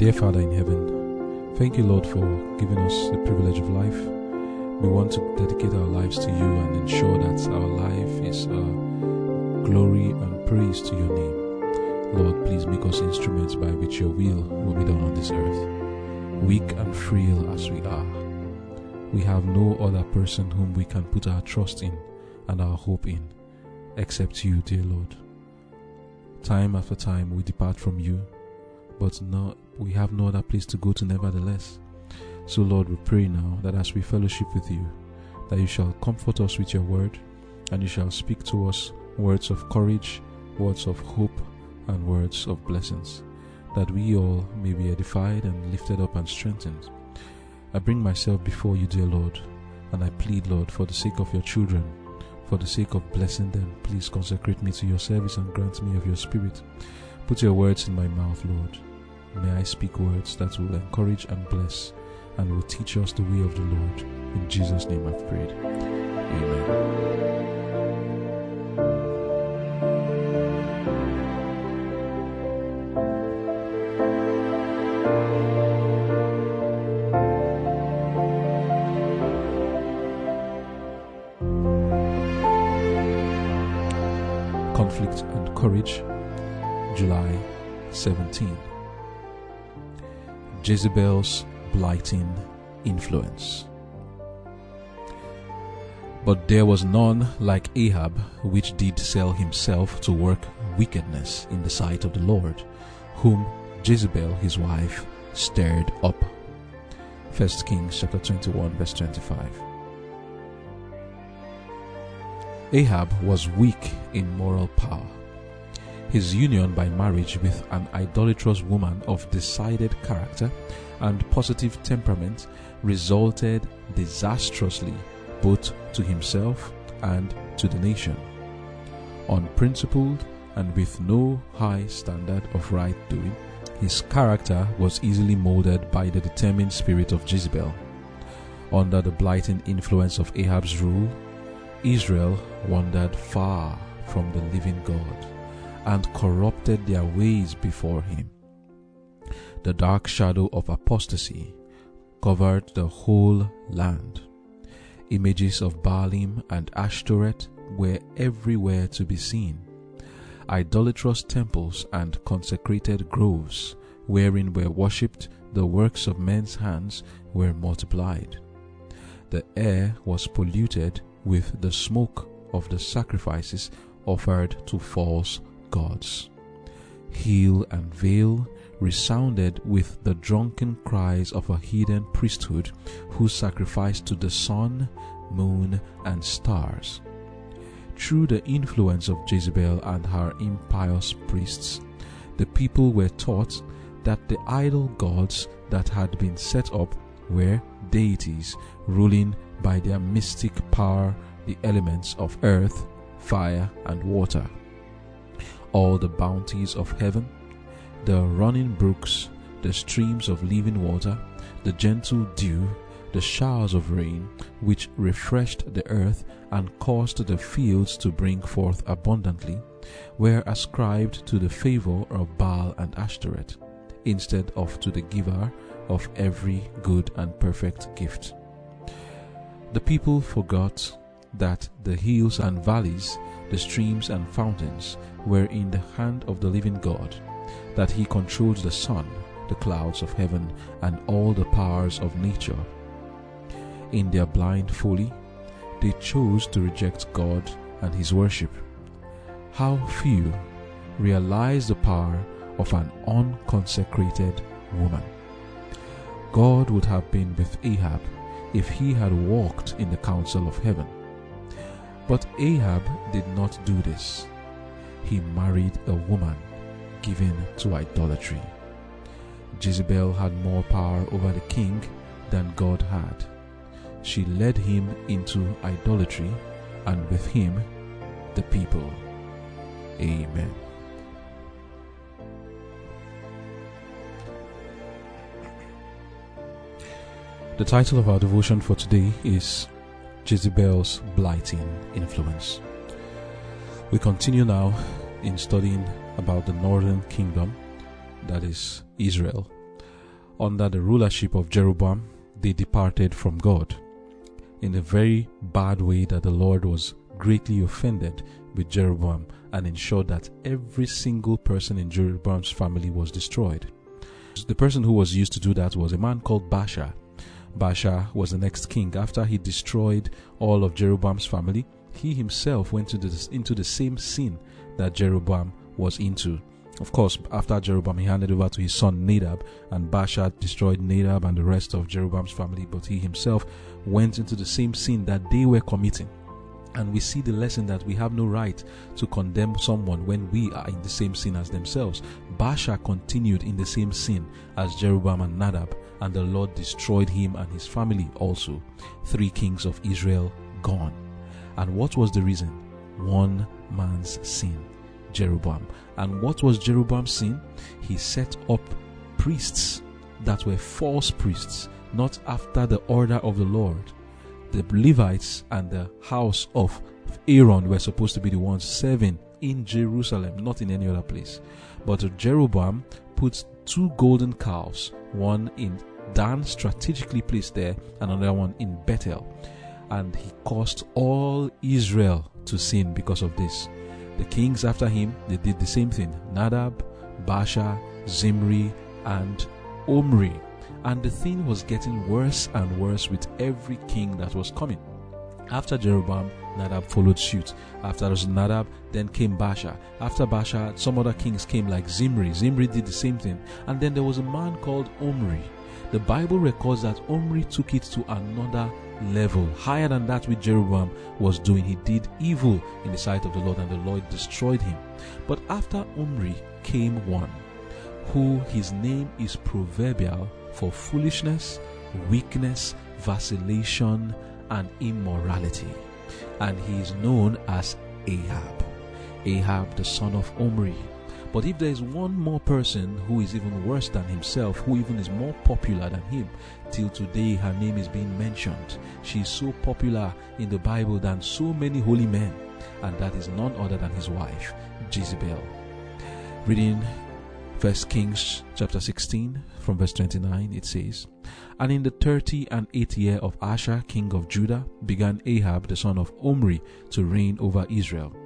Dear Father in heaven, thank you, Lord, for giving us the privilege of life. We want to dedicate our lives to you and ensure that our life is uh, glory and praise to your name. Lord, please make us instruments by which your will will be done on this earth. Weak and frail as we are, we have no other person whom we can put our trust in and our hope in except you, dear Lord. Time after time we depart from you, but now we have no other place to go to nevertheless. So, Lord, we pray now that as we fellowship with you, that you shall comfort us with your word, and you shall speak to us words of courage, words of hope, and words of blessings, that we all may be edified and lifted up and strengthened. I bring myself before you, dear Lord, and I plead, Lord, for the sake of your children, for the sake of blessing them, please consecrate me to your service and grant me of your spirit. Put your words in my mouth, Lord. May I speak words that will encourage and bless and will teach us the way of the Lord. In Jesus' name I've prayed. Amen. Conflict and Courage, July 17. Jezebel's blighting influence. But there was none like Ahab, which did sell himself to work wickedness in the sight of the Lord, whom Jezebel his wife stirred up. 1 Kings chapter 21 verse 25. Ahab was weak in moral power. His union by marriage with an idolatrous woman of decided character and positive temperament resulted disastrously both to himself and to the nation. Unprincipled and with no high standard of right doing, his character was easily molded by the determined spirit of Jezebel. Under the blighting influence of Ahab's rule, Israel wandered far from the living God and corrupted their ways before him. The dark shadow of apostasy covered the whole land. Images of Baalim and Ashtoreth were everywhere to be seen. Idolatrous temples and consecrated groves, wherein were worshipped the works of men's hands, were multiplied. The air was polluted with the smoke of the sacrifices offered to false gods. Hill and vale resounded with the drunken cries of a heathen priesthood who sacrificed to the sun, moon, and stars. Through the influence of Jezebel and her impious priests, the people were taught that the idol gods that had been set up were deities ruling by their mystic power the elements of earth, fire, and water. All the bounties of heaven, the running brooks, the streams of living water, the gentle dew, the showers of rain, which refreshed the earth and caused the fields to bring forth abundantly, were ascribed to the favor of Baal and Ashtoreth, instead of to the giver of every good and perfect gift. The people forgot that the hills and valleys, the streams and fountains were in the hand of the living God, that he controlled the sun, the clouds of heaven, and all the powers of nature. In their blind folly, they chose to reject God and his worship. How few realize the power of an unconsecrated woman. God would have been with Ahab if he had walked in the counsel of heaven. But Ahab did not do this. He married a woman given to idolatry. Jezebel had more power over the king than God had. She led him into idolatry, and with him, the people. Amen. The title of our devotion for today is Jezebel's Blighting Influence. We continue now in studying about the northern kingdom, that is Israel, under the rulership of Jeroboam, they departed from God in a very bad way that the Lord was greatly offended with Jeroboam and ensured that every single person in Jeroboam's family was destroyed. The person who was used to do that was a man called Baasha. Baasha was the next king. After he destroyed all of Jeroboam's family, he himself went into the, into the same sin that Jeroboam was into. Of course, after Jeroboam, he handed over to his son Nadab, and Baasha destroyed Nadab and the rest of Jeroboam's family, but he himself went into the same sin that they were committing. And we see the lesson that we have no right to condemn someone when we are in the same sin as themselves. Baasha continued in the same sin as Jeroboam and Nadab, and the Lord destroyed him and his family also. Three kings of Israel gone. And what was the reason? One man's sin, Jeroboam. And what was Jeroboam's sin? He set up priests that were false priests, not after the order of the Lord the Levites and the house of Aaron were supposed to be the ones serving in Jerusalem, not in any other place. But Jeroboam put two golden calves, one in Dan, strategically placed there, and another one in Bethel. And he caused all Israel to sin because of this. The kings after him, they did the same thing. Nadab, Baasha, Zimri, and Omri and the thing was getting worse and worse with every king that was coming. After Jeroboam, Nadab followed suit. After was Nadab, then came Baasha. After Baasha, some other kings came like Zimri. Zimri did the same thing. And then there was a man called Omri. The Bible records that Omri took it to another level, higher than that which Jeroboam was doing. He did evil in the sight of the Lord, and the Lord destroyed him. But after Omri came one who his name is proverbial for foolishness, weakness, vacillation, and immorality. And he is known as Ahab. Ahab, the son of Omri. But if there is one more person who is even worse than himself, who even is more popular than him, till today her name is being mentioned. She is so popular in the Bible than so many holy men, and that is none other than his wife, Jezebel. Reading First Kings chapter 16 from verse 29 it says, And in the thirty and eighth year of Asa king of Judah began Ahab the son of Omri to reign over Israel.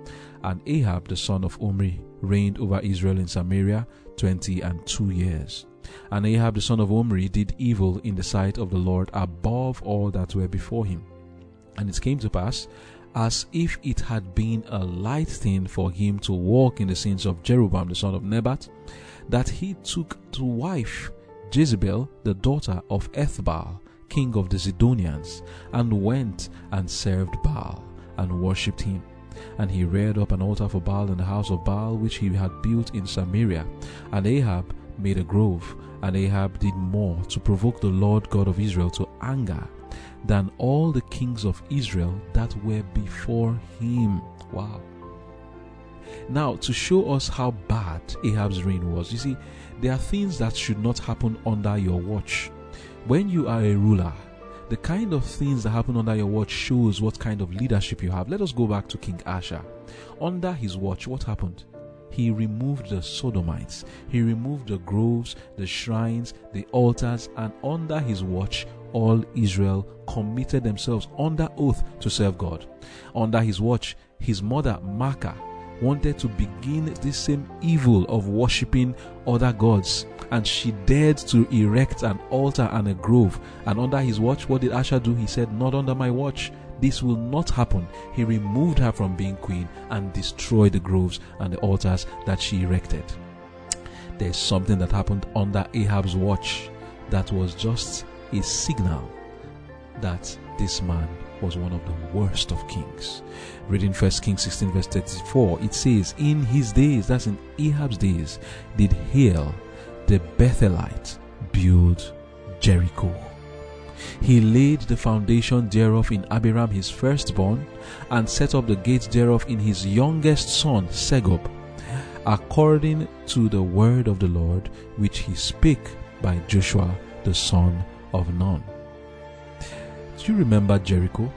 And Ahab the son of Omri reigned over Israel in Samaria twenty and two years. And Ahab the son of Omri did evil in the sight of the Lord above all that were before him. And it came to pass as if it had been a light thing for him to walk in the sins of Jeroboam the son of Nebat, that he took to wife Jezebel, the daughter of Ethbaal, king of the Zidonians, and went and served Baal and worshipped him. And he reared up an altar for Baal in the house of Baal, which he had built in Samaria. And Ahab made a grove, and Ahab did more to provoke the Lord God of Israel to anger than all the kings of Israel that were before him. Wow. Now, to show us how bad Ahab's reign was, you see, there are things that should not happen under your watch. When you are a ruler, the kind of things that happen under your watch shows what kind of leadership you have. Let us go back to King Asa. Under his watch, what happened? He removed the Sodomites, he removed the groves, the shrines, the altars, and under his watch, all Israel committed themselves under oath to serve God. Under his watch, his mother, Maacah, wanted to begin this same evil of worshipping other gods and she dared to erect an altar and a grove and under his watch what did Asa do? He said not under my watch. This will not happen. He removed her from being queen and destroyed the groves and the altars that she erected. There's something that happened under Ahab's watch that was just a signal that this man was one of the worst of kings. Reading 1 Kings 16, verse 34, it says, In his days, that's in Ahab's days, did Hiel the Bethelite build Jericho. He laid the foundation thereof in Abiram his firstborn, and set up the gates thereof in his youngest son Segub, according to the word of the Lord which he spake by Joshua the son of Nun. Do you remember Jericho?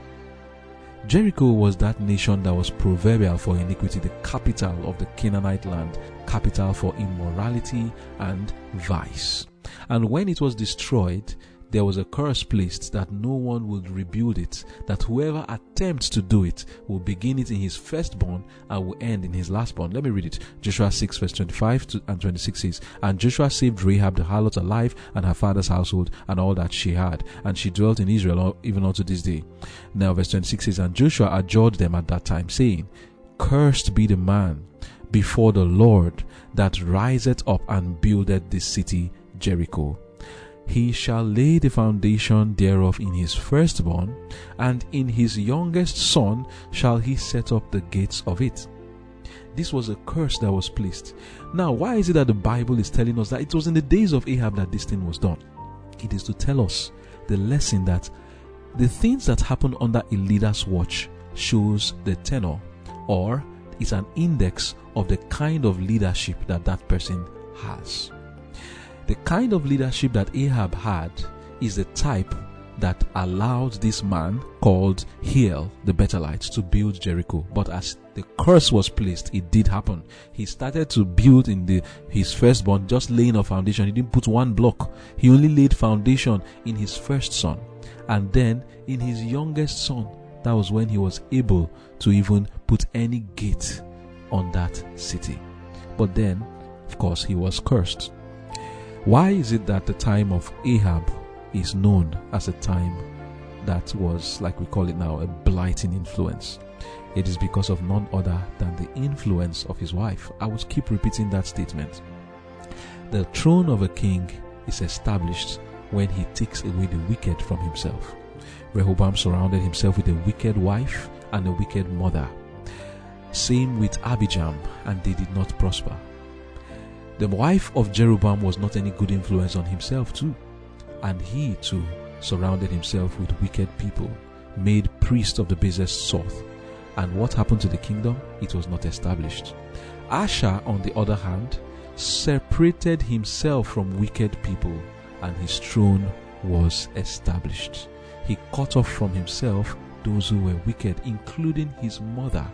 Jericho was that nation that was proverbial for iniquity, the capital of the Canaanite land, capital for immorality and vice. And when it was destroyed, there was a curse placed that no one would rebuild it, that whoever attempts to do it will begin it in his firstborn and will end in his lastborn. Let me read it. Joshua 6 verse 25 and 26 says, And Joshua saved Rahab the harlot alive and her father's household and all that she had, and she dwelt in Israel even unto this day. Now verse 26 says, And Joshua adjured them at that time, saying, Cursed be the man before the Lord that riseth up and buildeth this city Jericho he shall lay the foundation thereof in his firstborn, and in his youngest son shall he set up the gates of it. This was a curse that was placed. Now, why is it that the Bible is telling us that it was in the days of Ahab that this thing was done? It is to tell us the lesson that the things that happen under a leader's watch shows the tenor or is an index of the kind of leadership that that person has. The kind of leadership that Ahab had is the type that allowed this man called Hiel the Bethelite to build Jericho. But as the curse was placed, it did happen. He started to build in the his firstborn, just laying a foundation. He didn't put one block. He only laid foundation in his first son. And then in his youngest son, that was when he was able to even put any gate on that city. But then, of course, he was cursed. Why is it that the time of Ahab is known as a time that was, like we call it now, a blighting influence? It is because of none other than the influence of his wife. I will keep repeating that statement. The throne of a king is established when he takes away the wicked from himself. Rehoboam surrounded himself with a wicked wife and a wicked mother. Same with Abijam, and they did not prosper. The wife of Jeroboam was not any good influence on himself, too. And he, too, surrounded himself with wicked people, made priest of the basest sort. And what happened to the kingdom? It was not established. Asa, on the other hand, separated himself from wicked people, and his throne was established. He cut off from himself those who were wicked, including his mother,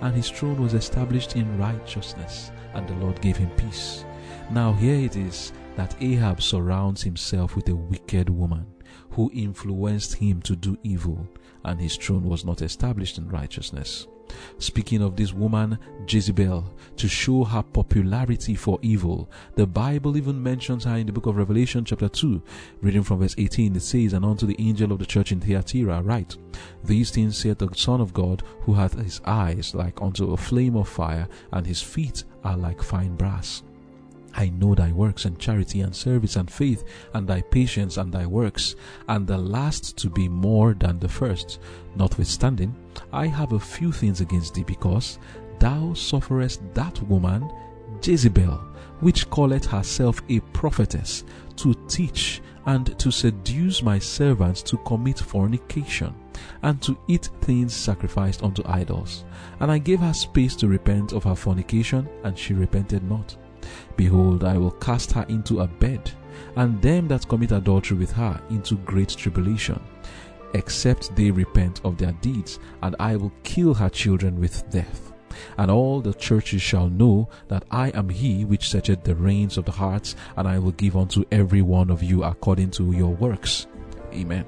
and his throne was established in righteousness and the Lord gave him peace. Now, here it is that Ahab surrounds himself with a wicked woman who influenced him to do evil, and his throne was not established in righteousness. Speaking of this woman, Jezebel, to show her popularity for evil, the Bible even mentions her in the book of Revelation, chapter 2. Reading from verse 18, it says, And unto the angel of the church in Thyatira, write, These things saith the Son of God, who hath his eyes like unto a flame of fire, and his feet are like fine brass. I know thy works and charity and service and faith and thy patience and thy works, and the last to be more than the first. Notwithstanding, I have a few things against thee, because thou sufferest that woman, Jezebel, which calleth herself a prophetess, to teach and to seduce my servants to commit fornication, and to eat things sacrificed unto idols. And I gave her space to repent of her fornication, and she repented not. Behold, I will cast her into a bed, and them that commit adultery with her into great tribulation, except they repent of their deeds, and I will kill her children with death. And all the churches shall know that I am he which searcheth the reins of the hearts, and I will give unto every one of you according to your works. Amen.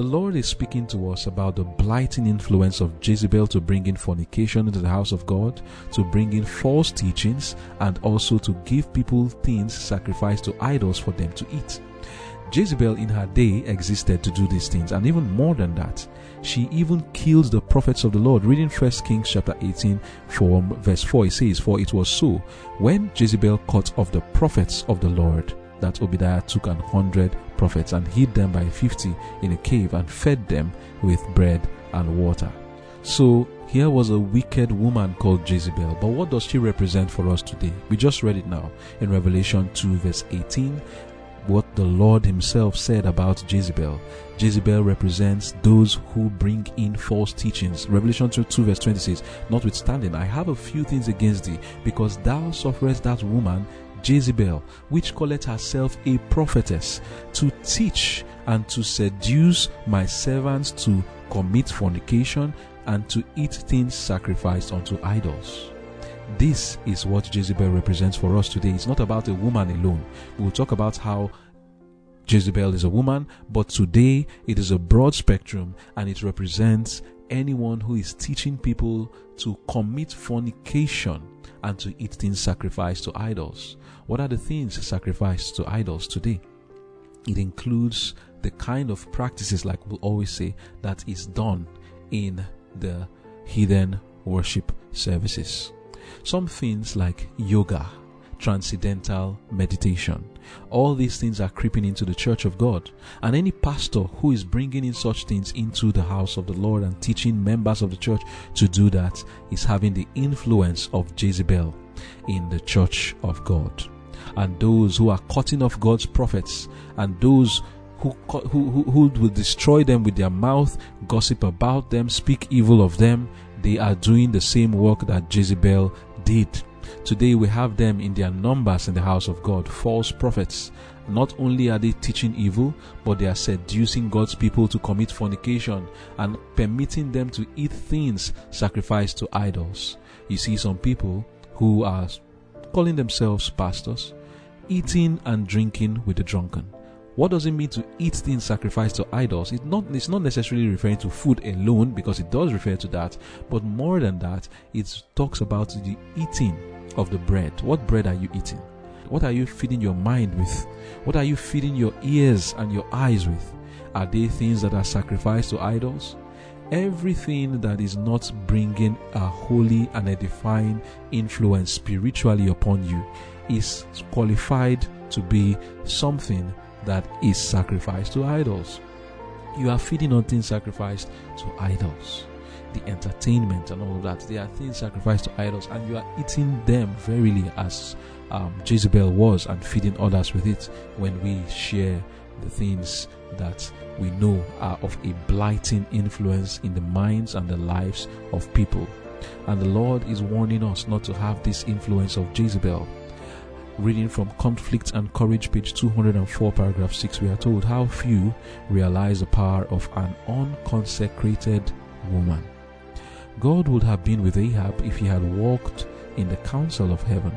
The Lord is speaking to us about the blighting influence of Jezebel to bring in fornication into the house of God, to bring in false teachings, and also to give people things sacrificed to idols for them to eat. Jezebel in her day existed to do these things, and even more than that, she even killed the prophets of the Lord. Reading First Kings chapter 18 from verse 4, it says, For it was so, when Jezebel cut off the prophets of the Lord, that Obadiah took an hundred prophets and hid them by fifty in a cave and fed them with bread and water. So here was a wicked woman called Jezebel. But what does she represent for us today? We just read it now in Revelation 2 verse 18 what the Lord Himself said about Jezebel. Jezebel represents those who bring in false teachings. Revelation 2, 2 verse 20 says, Notwithstanding, I have a few things against thee, because thou sufferest that woman Jezebel, which calleth herself a prophetess, to teach and to seduce my servants to commit fornication and to eat things sacrificed unto idols. This is what Jezebel represents for us today. It's not about a woman alone. We'll talk about how Jezebel is a woman, but today it is a broad spectrum and it represents anyone who is teaching people to commit fornication and to eat things sacrificed to idols. What are the things sacrificed to idols today? It includes the kind of practices, like we'll always say, that is done in the heathen worship services. Some things like yoga, transcendental meditation. All these things are creeping into the church of God. And any pastor who is bringing in such things into the house of the Lord and teaching members of the church to do that is having the influence of Jezebel in the church of God. And those who are cutting off God's prophets and those who, who, who, will destroy them with their mouth, gossip about them, speak evil of them, they are doing the same work that Jezebel did. Today we have them in their numbers in the house of God, false prophets. Not only are they teaching evil, but they are seducing God's people to commit fornication and permitting them to eat things sacrificed to idols. You see some people who are calling themselves pastors, eating and drinking with the drunken. What does it mean to eat things sacrificed to idols? It's not, it's not necessarily referring to food alone because it does refer to that, but more than that, it talks about the eating of the bread. What bread are you eating? What are you feeding your mind with? What are you feeding your ears and your eyes with? Are they things that are sacrificed to idols? Everything that is not bringing a holy and edifying influence spiritually upon you is qualified to be something that is sacrificed to idols. You are feeding on things sacrificed to idols. The entertainment and all of that, they are things sacrificed to idols, and you are eating them verily as um, Jezebel was and feeding others with it when we share the things that we know are of a blighting influence in the minds and the lives of people. And the Lord is warning us not to have this influence of Jezebel Reading from Conflict and Courage, page 204, paragraph 6, we are told how few realize the power of an unconsecrated woman. God would have been with Ahab if he had walked in the counsel of heaven.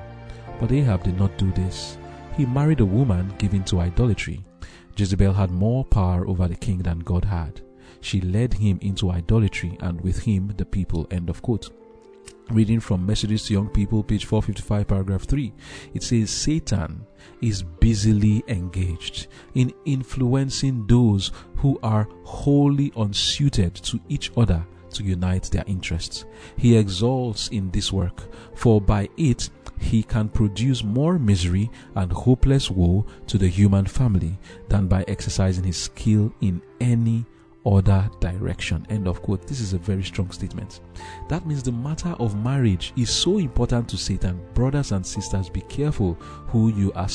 But Ahab did not do this. He married a woman given to idolatry. Jezebel had more power over the king than God had. She led him into idolatry and with him the people. End of quote. Reading from Messages to Young People, page 455, paragraph 3, it says Satan is busily engaged in influencing those who are wholly unsuited to each other to unite their interests. He exalts in this work, for by it he can produce more misery and hopeless woe to the human family than by exercising his skill in any other direction. End of quote. This is a very strong statement. That means the matter of marriage is so important to Satan. Brothers and sisters, be careful who you are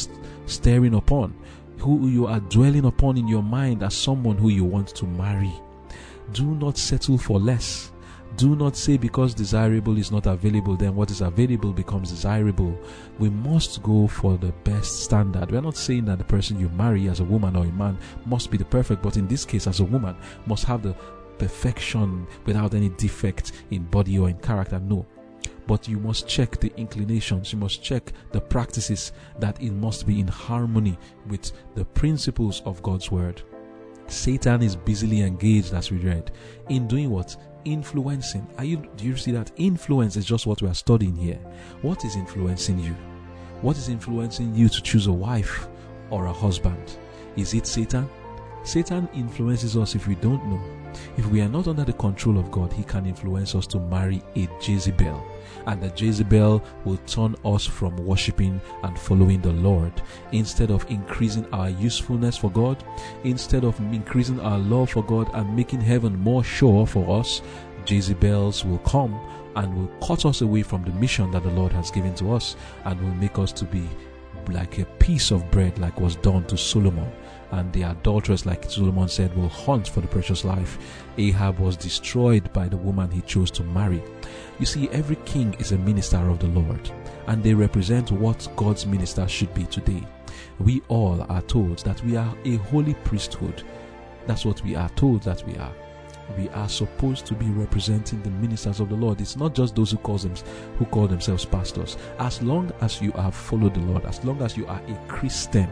staring upon, who you are dwelling upon in your mind as someone who you want to marry. Do not settle for less. Do not say because desirable is not available, then what is available becomes desirable. We must go for the best standard. We are not saying that the person you marry as a woman or a man must be the perfect, but in this case, as a woman, must have the perfection without any defect in body or in character. No. But you must check the inclinations, you must check the practices that it must be in harmony with the principles of God's word. Satan is busily engaged, as we read, in doing what? Influencing. Are you do you see that influence is just what we are studying here? What is influencing you? What is influencing you to choose a wife or a husband? Is it Satan? Satan influences us if we don't know. If we are not under the control of God, he can influence us to marry a Jezebel. And the Jezebel will turn us from worshiping and following the Lord. Instead of increasing our usefulness for God, instead of increasing our love for God and making heaven more sure for us, Jezebels will come and will cut us away from the mission that the Lord has given to us and will make us to be like a piece of bread, like was done to Solomon and the adulterers, like Solomon said, will hunt for the precious life. Ahab was destroyed by the woman he chose to marry. You see, every king is a minister of the Lord, and they represent what God's minister should be today. We all are told that we are a holy priesthood. That's what we are told that we are. we are supposed to be representing the ministers of the Lord. It's not just those who call them who call themselves pastors. As long as you have followed the Lord, as long as you are a Christian,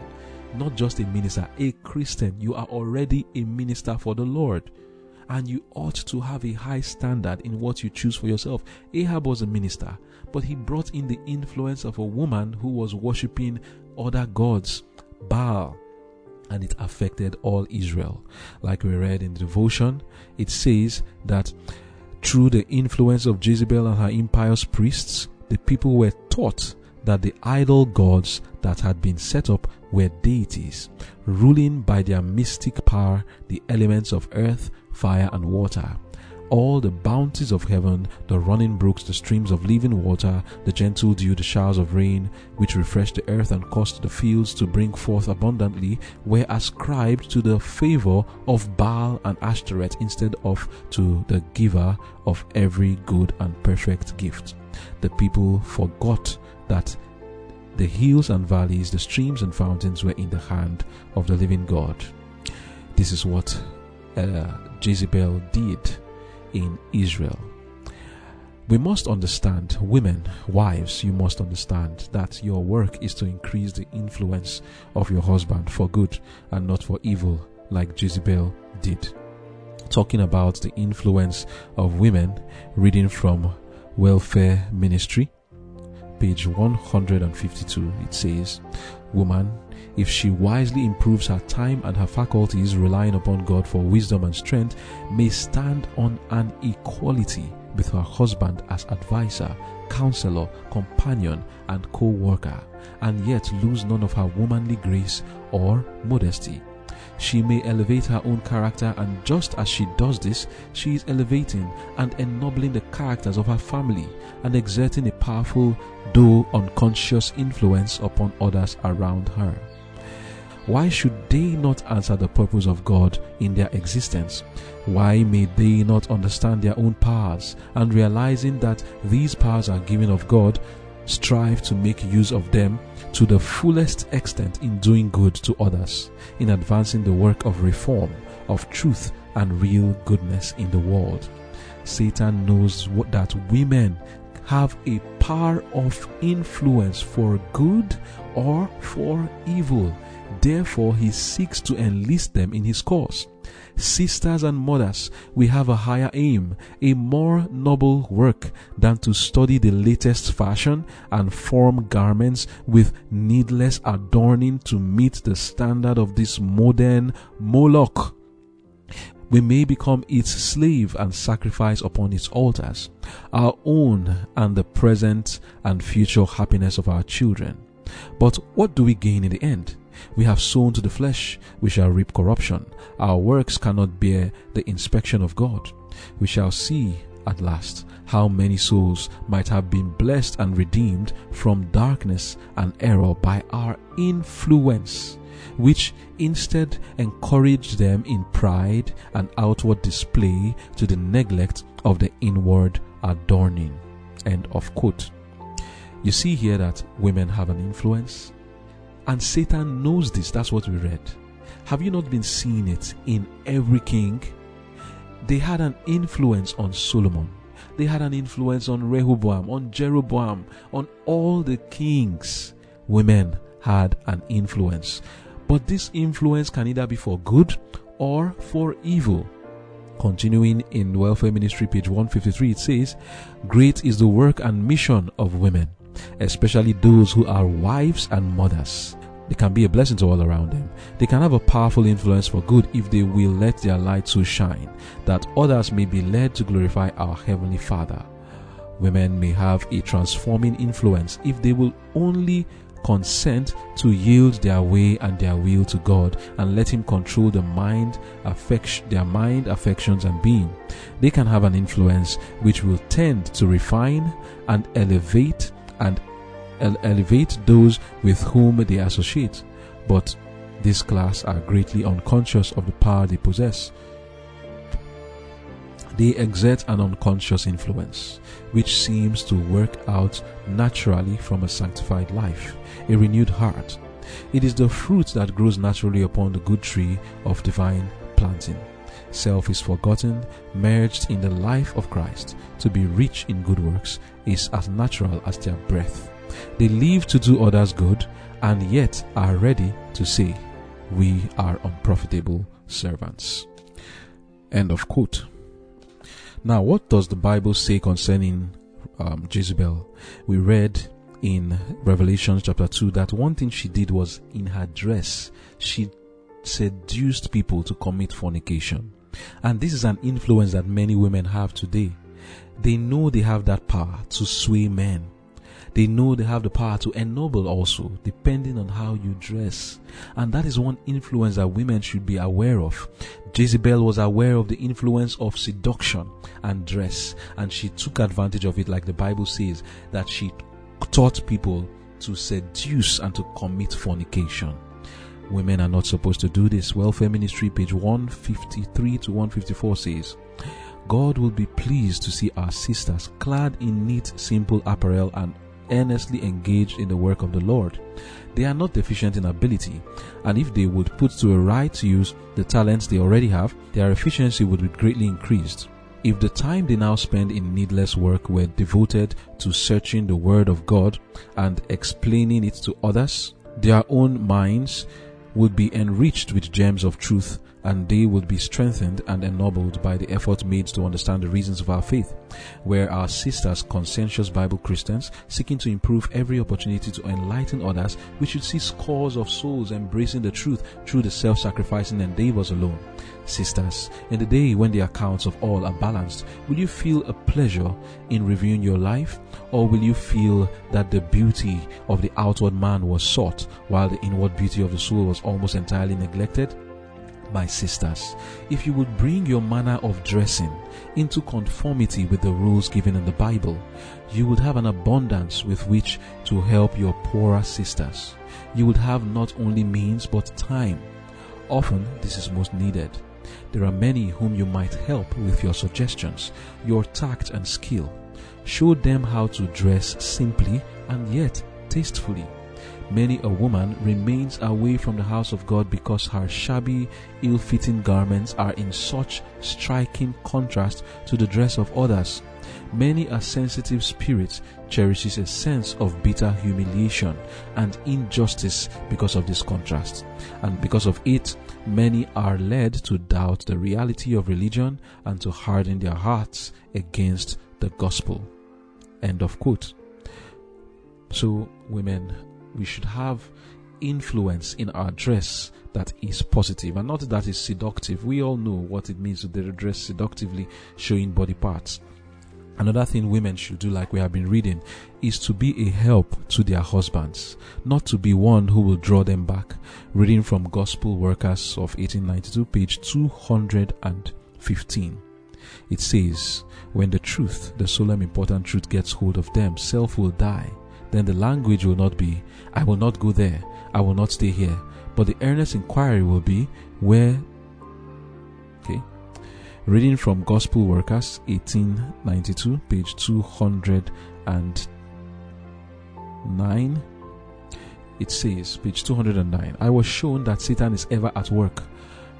not just a minister, a Christian, you are already a minister for the Lord. And you ought to have a high standard in what you choose for yourself. Ahab was a minister, but he brought in the influence of a woman who was worshipping other gods, Baal and it affected all Israel. Like we read in the devotion, it says that through the influence of Jezebel and her impious priests, the people were taught that the idol gods that had been set up were deities, ruling by their mystic power the elements of earth, fire, and water all the bounties of heaven, the running brooks, the streams of living water, the gentle dew, the showers of rain, which refresh the earth and caused the fields to bring forth abundantly, were ascribed to the favor of Baal and Ashtoreth instead of to the giver of every good and perfect gift. The people forgot that the hills and valleys, the streams and fountains were in the hand of the living God. This is what uh, Jezebel did in Israel. We must understand, women, wives, you must understand that your work is to increase the influence of your husband for good and not for evil, like Jezebel did. Talking about the influence of women, reading from Welfare Ministry, page 152, it says, Woman, if she wisely improves her time and her faculties, relying upon God for wisdom and strength, may stand on an equality with her husband as adviser, counselor, companion, and co worker, and yet lose none of her womanly grace or modesty. She may elevate her own character, and just as she does this, she is elevating and ennobling the characters of her family and exerting a powerful, though unconscious, influence upon others around her. Why should they not answer the purpose of God in their existence? Why may they not understand their own powers and realizing that these powers are given of God, strive to make use of them to the fullest extent in doing good to others, in advancing the work of reform, of truth, and real goodness in the world? Satan knows that women have a power of influence for good or for evil Therefore, he seeks to enlist them in his cause. Sisters and mothers, we have a higher aim, a more noble work than to study the latest fashion and form garments with needless adorning to meet the standard of this modern Moloch. We may become its slave and sacrifice upon its altars, our own and the present and future happiness of our children. But what do we gain in the end? We have sown to the flesh, we shall reap corruption. Our works cannot bear the inspection of God. We shall see at last how many souls might have been blessed and redeemed from darkness and error by our influence, which instead encouraged them in pride and outward display to the neglect of the inward adorning. End of quote. You see here that women have an influence and Satan knows this. That's what we read. Have you not been seeing it in every king? They had an influence on Solomon. They had an influence on Rehoboam, on Jeroboam, on all the kings. Women had an influence. But this influence can either be for good or for evil. Continuing in Welfare Ministry, page 153, it says, Great is the work and mission of women, especially those who are wives and mothers. They can be a blessing to all around them. They can have a powerful influence for good if they will let their light so shine that others may be led to glorify our Heavenly Father. Women may have a transforming influence if they will only consent to yield their way and their will to God and let Him control the mind, affection, their mind, affections, and being. They can have an influence which will tend to refine and elevate and elevate those with whom they associate, but this class are greatly unconscious of the power they possess. They exert an unconscious influence, which seems to work out naturally from a sanctified life, a renewed heart. It is the fruit that grows naturally upon the good tree of divine planting. Self is forgotten, merged in the life of Christ. To be rich in good works is as natural as their breath. They live to do others good and yet are ready to say, We are unprofitable servants. End of quote. Now, what does the Bible say concerning um, Jezebel? We read in Revelation chapter 2 that one thing she did was in her dress, she seduced people to commit fornication. And this is an influence that many women have today. They know they have that power to sway men. They know they have the power to ennoble also, depending on how you dress. And that is one influence that women should be aware of. Jezebel was aware of the influence of seduction and dress, and she took advantage of it, like the Bible says, that she taught people to seduce and to commit fornication. Women are not supposed to do this. Welfare Ministry, page 153 to 154 says, God will be pleased to see our sisters clad in neat, simple apparel and earnestly engaged in the work of the Lord. They are not deficient in ability, and if they would put to a right use the talents they already have, their efficiency would be greatly increased. If the time they now spend in needless work were devoted to searching the Word of God and explaining it to others, their own minds would be enriched with gems of truth and they would be strengthened and ennobled by the effort made to understand the reasons of our faith. Where our sisters, conscientious Bible Christians, seeking to improve every opportunity to enlighten others, we should see scores of souls embracing the truth through the self sacrificing endeavors alone. Sisters, in the day when the accounts of all are balanced, will you feel a pleasure in reviewing your life? Or will you feel that the beauty of the outward man was sought while the inward beauty of the soul was almost entirely neglected? My sisters, if you would bring your manner of dressing into conformity with the rules given in the Bible, you would have an abundance with which to help your poorer sisters. You would have not only means but time. Often this is most needed. There are many whom you might help with your suggestions, your tact and skill. Show them how to dress simply and yet tastefully Many a woman remains away from the house of God because her shabby, ill fitting garments are in such striking contrast to the dress of others. Many a sensitive spirit cherishes a sense of bitter humiliation and injustice because of this contrast. And because of it, many are led to doubt the reality of religion and to harden their hearts against the gospel. End of quote. So, women, we should have influence in our dress that is positive and not that is seductive. We all know what it means to dress seductively, showing body parts. Another thing women should do, like we have been reading, is to be a help to their husbands, not to be one who will draw them back. Reading from Gospel Workers of 1892, page 215. It says, When the truth, the solemn important truth, gets hold of them, self will die then the language will not be, I will not go there, I will not stay here. But the earnest inquiry will be, where. Okay. Reading from Gospel Workers 1892, page 209. It says, page 209, I was shown that Satan is ever at work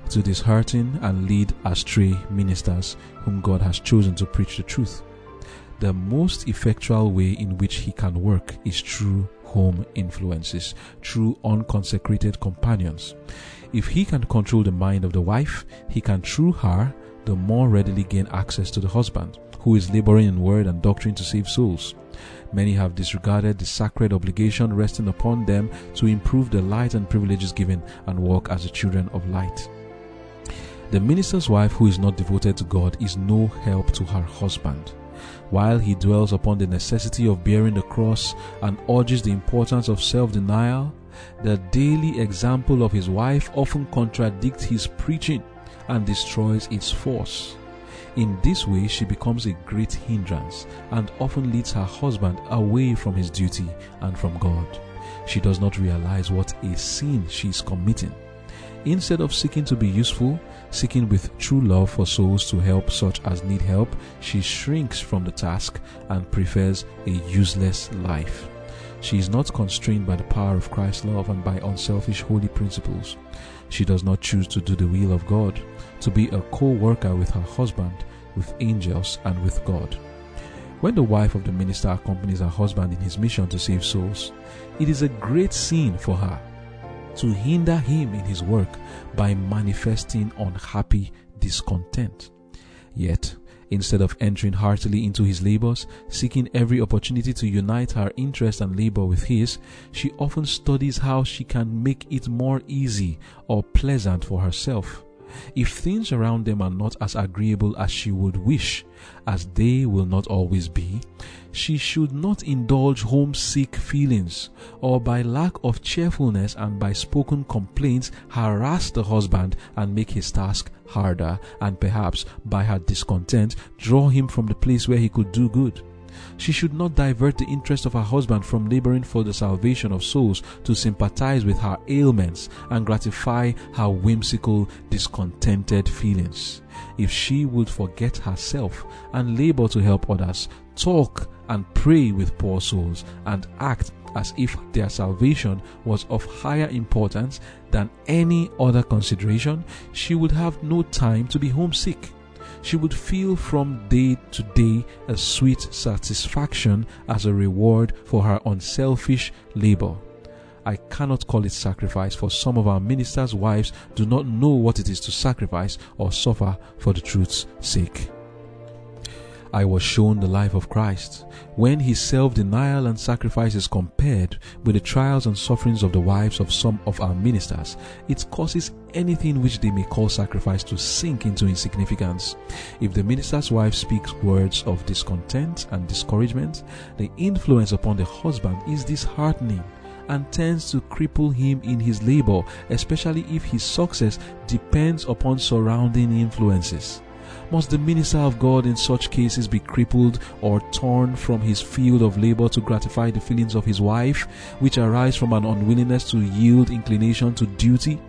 to dishearten and lead astray ministers whom God has chosen to preach the truth the most effectual way in which he can work is through home influences, through unconsecrated companions. If he can control the mind of the wife, he can through her the more readily gain access to the husband, who is laboring in word and doctrine to save souls. Many have disregarded the sacred obligation resting upon them to improve the light and privileges given and walk as the children of light. The minister's wife who is not devoted to God is no help to her husband while he dwells upon the necessity of bearing the cross and urges the importance of self denial, the daily example of his wife often contradicts his preaching and destroys its force. In this way, she becomes a great hindrance and often leads her husband away from his duty and from God. She does not realize what a sin she is committing. Instead of seeking to be useful, Seeking with true love for souls to help such as need help, she shrinks from the task and prefers a useless life. She is not constrained by the power of Christ's love and by unselfish holy principles. She does not choose to do the will of God, to be a co worker with her husband, with angels, and with God. When the wife of the minister accompanies her husband in his mission to save souls, it is a great sin for her to hinder him in his work by manifesting unhappy discontent. Yet, instead of entering heartily into his labors, seeking every opportunity to unite her interest and labor with his, she often studies how she can make it more easy or pleasant for herself. If things around them are not as agreeable as she would wish, as they will not always be, she should not indulge homesick feelings, or by lack of cheerfulness and by spoken complaints harass the husband and make his task harder, and perhaps by her discontent draw him from the place where he could do good. She should not divert the interest of her husband from laboring for the salvation of souls to sympathize with her ailments and gratify her whimsical, discontented feelings. If she would forget herself and labor to help others, talk and pray with poor souls, and act as if their salvation was of higher importance than any other consideration, she would have no time to be homesick she would feel from day to day a sweet satisfaction as a reward for her unselfish labor. I cannot call it sacrifice, for some of our ministers' wives do not know what it is to sacrifice or suffer for the truth's sake. I was shown the life of Christ when his self denial and sacrifice is compared with the trials and sufferings of the wives of some of our ministers. It causes anything which they may call sacrifice to sink into insignificance. If the minister's wife speaks words of discontent and discouragement, the influence upon the husband is disheartening and tends to cripple him in his labor, especially if his success depends upon surrounding influences. Must the minister of God in such cases be crippled or torn from his field of labor to gratify the feelings of his wife, which arise from an unwillingness to yield inclination to duty?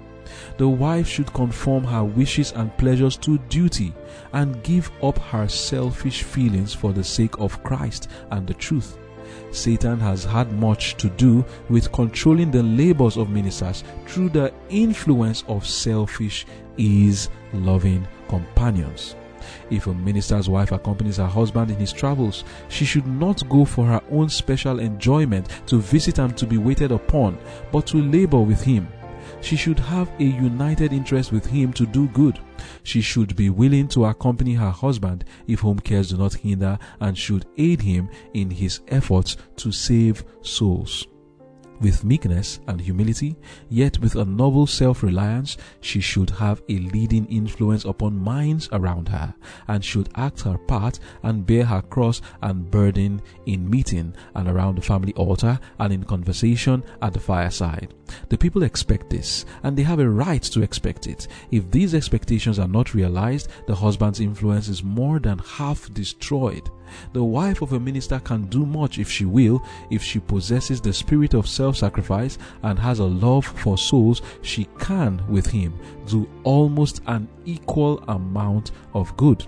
The wife should conform her wishes and pleasures to duty and give up her selfish feelings for the sake of Christ and the truth. Satan has had much to do with controlling the labors of ministers through the influence of selfish, ease loving companions. If a minister's wife accompanies her husband in his travels, she should not go for her own special enjoyment to visit and to be waited upon, but to labor with him. She should have a united interest with him to do good. She should be willing to accompany her husband if home cares do not hinder and should aid him in his efforts to save souls. With meekness and humility, yet with a noble self reliance, she should have a leading influence upon minds around her, and should act her part and bear her cross and burden in meeting and around the family altar and in conversation at the fireside. The people expect this, and they have a right to expect it. If these expectations are not realized, the husband's influence is more than half destroyed. The wife of a minister can do much if she will, if she possesses the spirit of self sacrifice and has a love for souls, she can, with him, do almost an equal amount of good.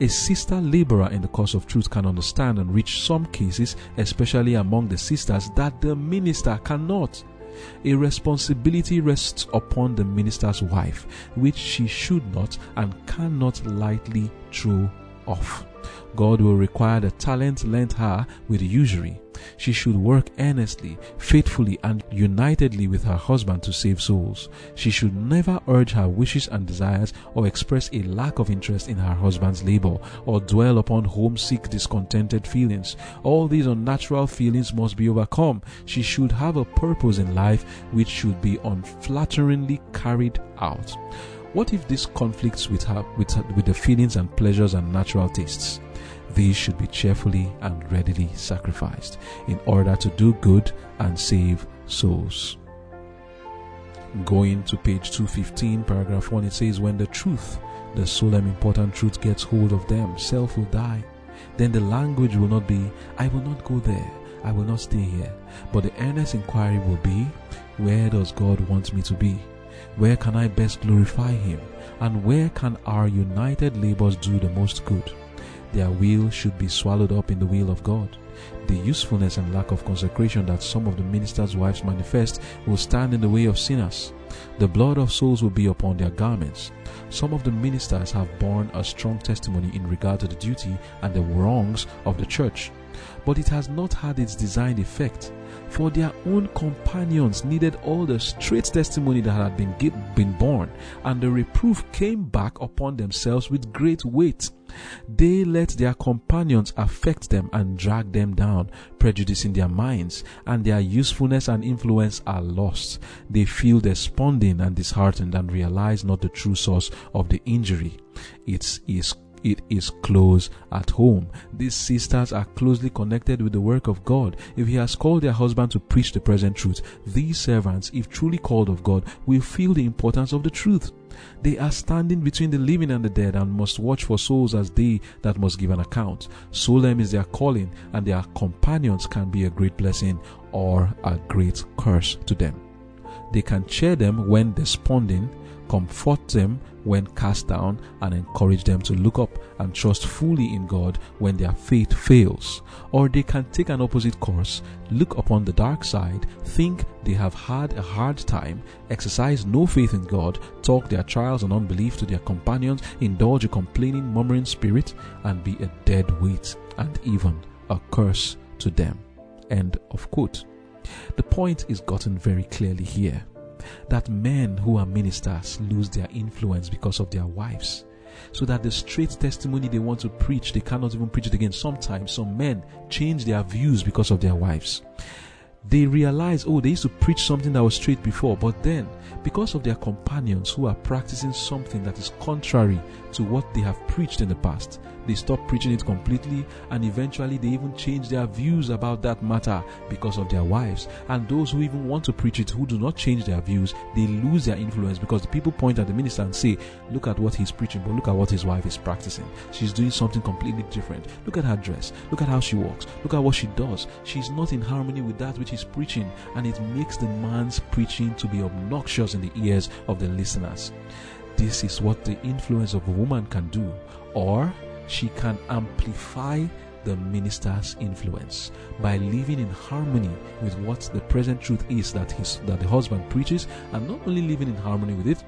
A sister laborer in the cause of truth can understand and reach some cases, especially among the sisters, that the minister cannot. A responsibility rests upon the minister's wife, which she should not and cannot lightly throw off. God will require the talent lent her with usury. She should work earnestly, faithfully, and unitedly with her husband to save souls. She should never urge her wishes and desires or express a lack of interest in her husband's labor or dwell upon homesick, discontented feelings. All these unnatural feelings must be overcome. She should have a purpose in life which should be unflatteringly carried out. What if this conflicts with her, with her, with the feelings and pleasures and natural tastes? These should be cheerfully and readily sacrificed in order to do good and save souls. Going to page 215, paragraph 1, it says, When the truth, the solemn important truth, gets hold of them, self will die. Then the language will not be, I will not go there, I will not stay here. But the earnest inquiry will be, Where does God want me to be? Where can I best glorify Him? And where can our united labors do the most good? Their will should be swallowed up in the will of God. The usefulness and lack of consecration that some of the ministers' wives manifest will stand in the way of sinners. The blood of souls will be upon their garments. Some of the ministers have borne a strong testimony in regard to the duty and the wrongs of the church, but it has not had its designed effect for their own companions needed all the straight testimony that had been, been borne, and the reproof came back upon themselves with great weight. They let their companions affect them and drag them down, prejudicing their minds, and their usefulness and influence are lost. They feel desponding and disheartened and realize not the true source of the injury. It is it is close at home. These sisters are closely connected with the work of God. If He has called their husband to preach the present truth, these servants, if truly called of God, will feel the importance of the truth. They are standing between the living and the dead and must watch for souls as they that must give an account. Solemn is their calling, and their companions can be a great blessing or a great curse to them. They can cheer them when desponding, comfort them when cast down, and encourage them to look up and trust fully in God when their faith fails. Or they can take an opposite course, look upon the dark side, think they have had a hard time, exercise no faith in God, talk their trials and unbelief to their companions, indulge a complaining, murmuring spirit, and be a dead weight and even a curse to them. End of quote. The point is gotten very clearly here that men who are ministers lose their influence because of their wives. So that the straight testimony they want to preach, they cannot even preach it again. Sometimes some men change their views because of their wives. They realize, oh, they used to preach something that was straight before, but then because of their companions who are practicing something that is contrary to what they have preached in the past, they stop preaching it completely and eventually they even change their views about that matter because of their wives. And those who even want to preach it who do not change their views, they lose their influence because the people point at the minister and say, Look at what he's preaching, but look at what his wife is practicing. She's doing something completely different. Look at her dress. Look at how she walks. Look at what she does. She's not in harmony with that which he's preaching, and it makes the man's preaching to be obnoxious in the ears of the listeners. This is what the influence of a woman can do, or she can amplify the minister's influence by living in harmony with what the present truth is that his that the husband preaches and not only living in harmony with it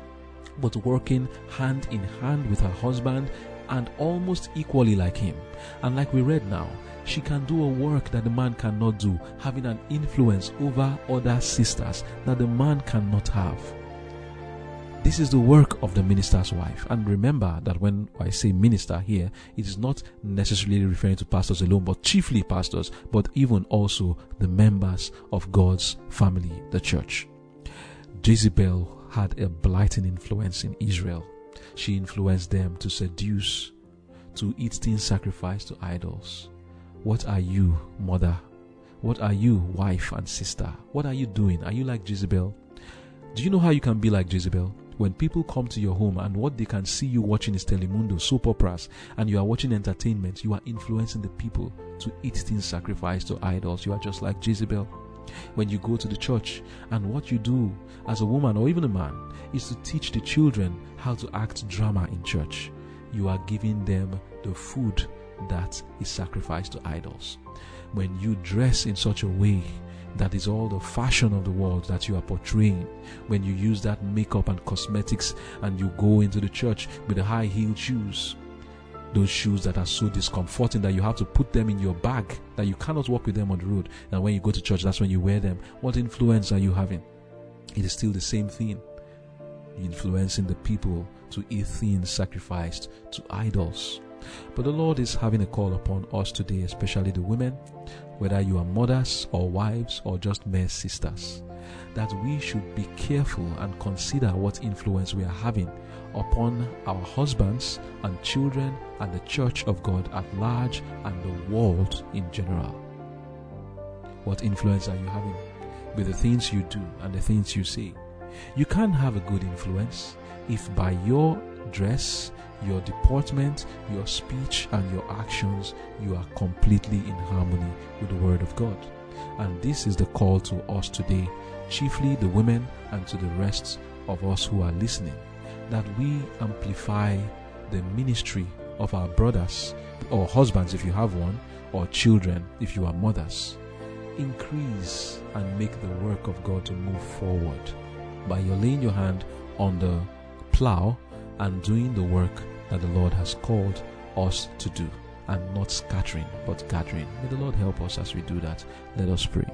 but working hand in hand with her husband and almost equally like him. And like we read now she can do a work that the man cannot do having an influence over other sisters that the man cannot have this is the work of the minister's wife. And remember that when I say minister here, it is not necessarily referring to pastors alone, but chiefly pastors, but even also the members of God's family, the church. Jezebel had a blighting influence in Israel. She influenced them to seduce, to eat things sacrificed to idols. What are you, mother? What are you, wife and sister? What are you doing? Are you like Jezebel? Do you know how you can be like Jezebel? When people come to your home and what they can see you watching is Telemundo, soap operas, and you are watching entertainment, you are influencing the people to eat things sacrificed to idols. You are just like Jezebel. When you go to the church, and what you do as a woman or even a man is to teach the children how to act drama in church. You are giving them the food that is sacrificed to idols. When you dress in such a way that is all the fashion of the world that you are portraying. When you use that makeup and cosmetics and you go into the church with the high heeled shoes those shoes that are so discomforting that you have to put them in your bag that you cannot walk with them on the road. And when you go to church that's when you wear them. What influence are you having? It is still the same thing. Influencing the people to eat things sacrificed to idols. But the Lord is having a call upon us today, especially the women, whether you are mothers or wives or just mere sisters, that we should be careful and consider what influence we are having upon our husbands and children and the church of God at large and the world in general. What influence are you having with the things you do and the things you say? You can't have a good influence if by your dress, your deportment, your speech, and your actions, you are completely in harmony with the Word of God. And this is the call to us today, chiefly the women and to the rest of us who are listening, that we amplify the ministry of our brothers or husbands if you have one, or children if you are mothers. Increase and make the work of God to move forward by your laying your hand on the plow and doing the work that the Lord has called us to do and not scattering but gathering. May the Lord help us as we do that. Let us pray.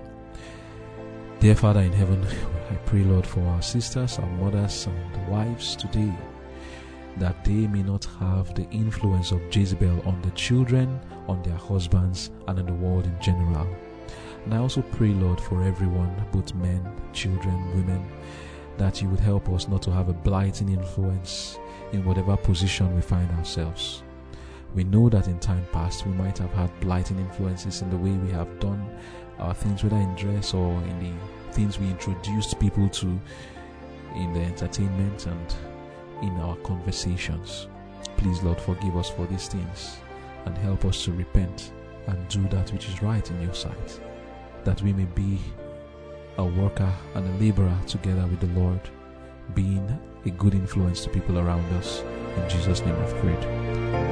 Dear Father in heaven, I pray, Lord, for our sisters, our mothers, and wives today, that they may not have the influence of Jezebel on the children, on their husbands, and on the world in general. And I also pray, Lord, for everyone, both men, children, women, that you would help us not to have a blighting influence in whatever position we find ourselves. We know that in time past we might have had blighting influences in the way we have done our things, whether in dress or in the things we introduced people to in the entertainment and in our conversations. Please, Lord, forgive us for these things and help us to repent and do that which is right in your sight, that we may be a worker and a laborer together with the Lord, being a good influence to people around us. In Jesus' name I've prayed.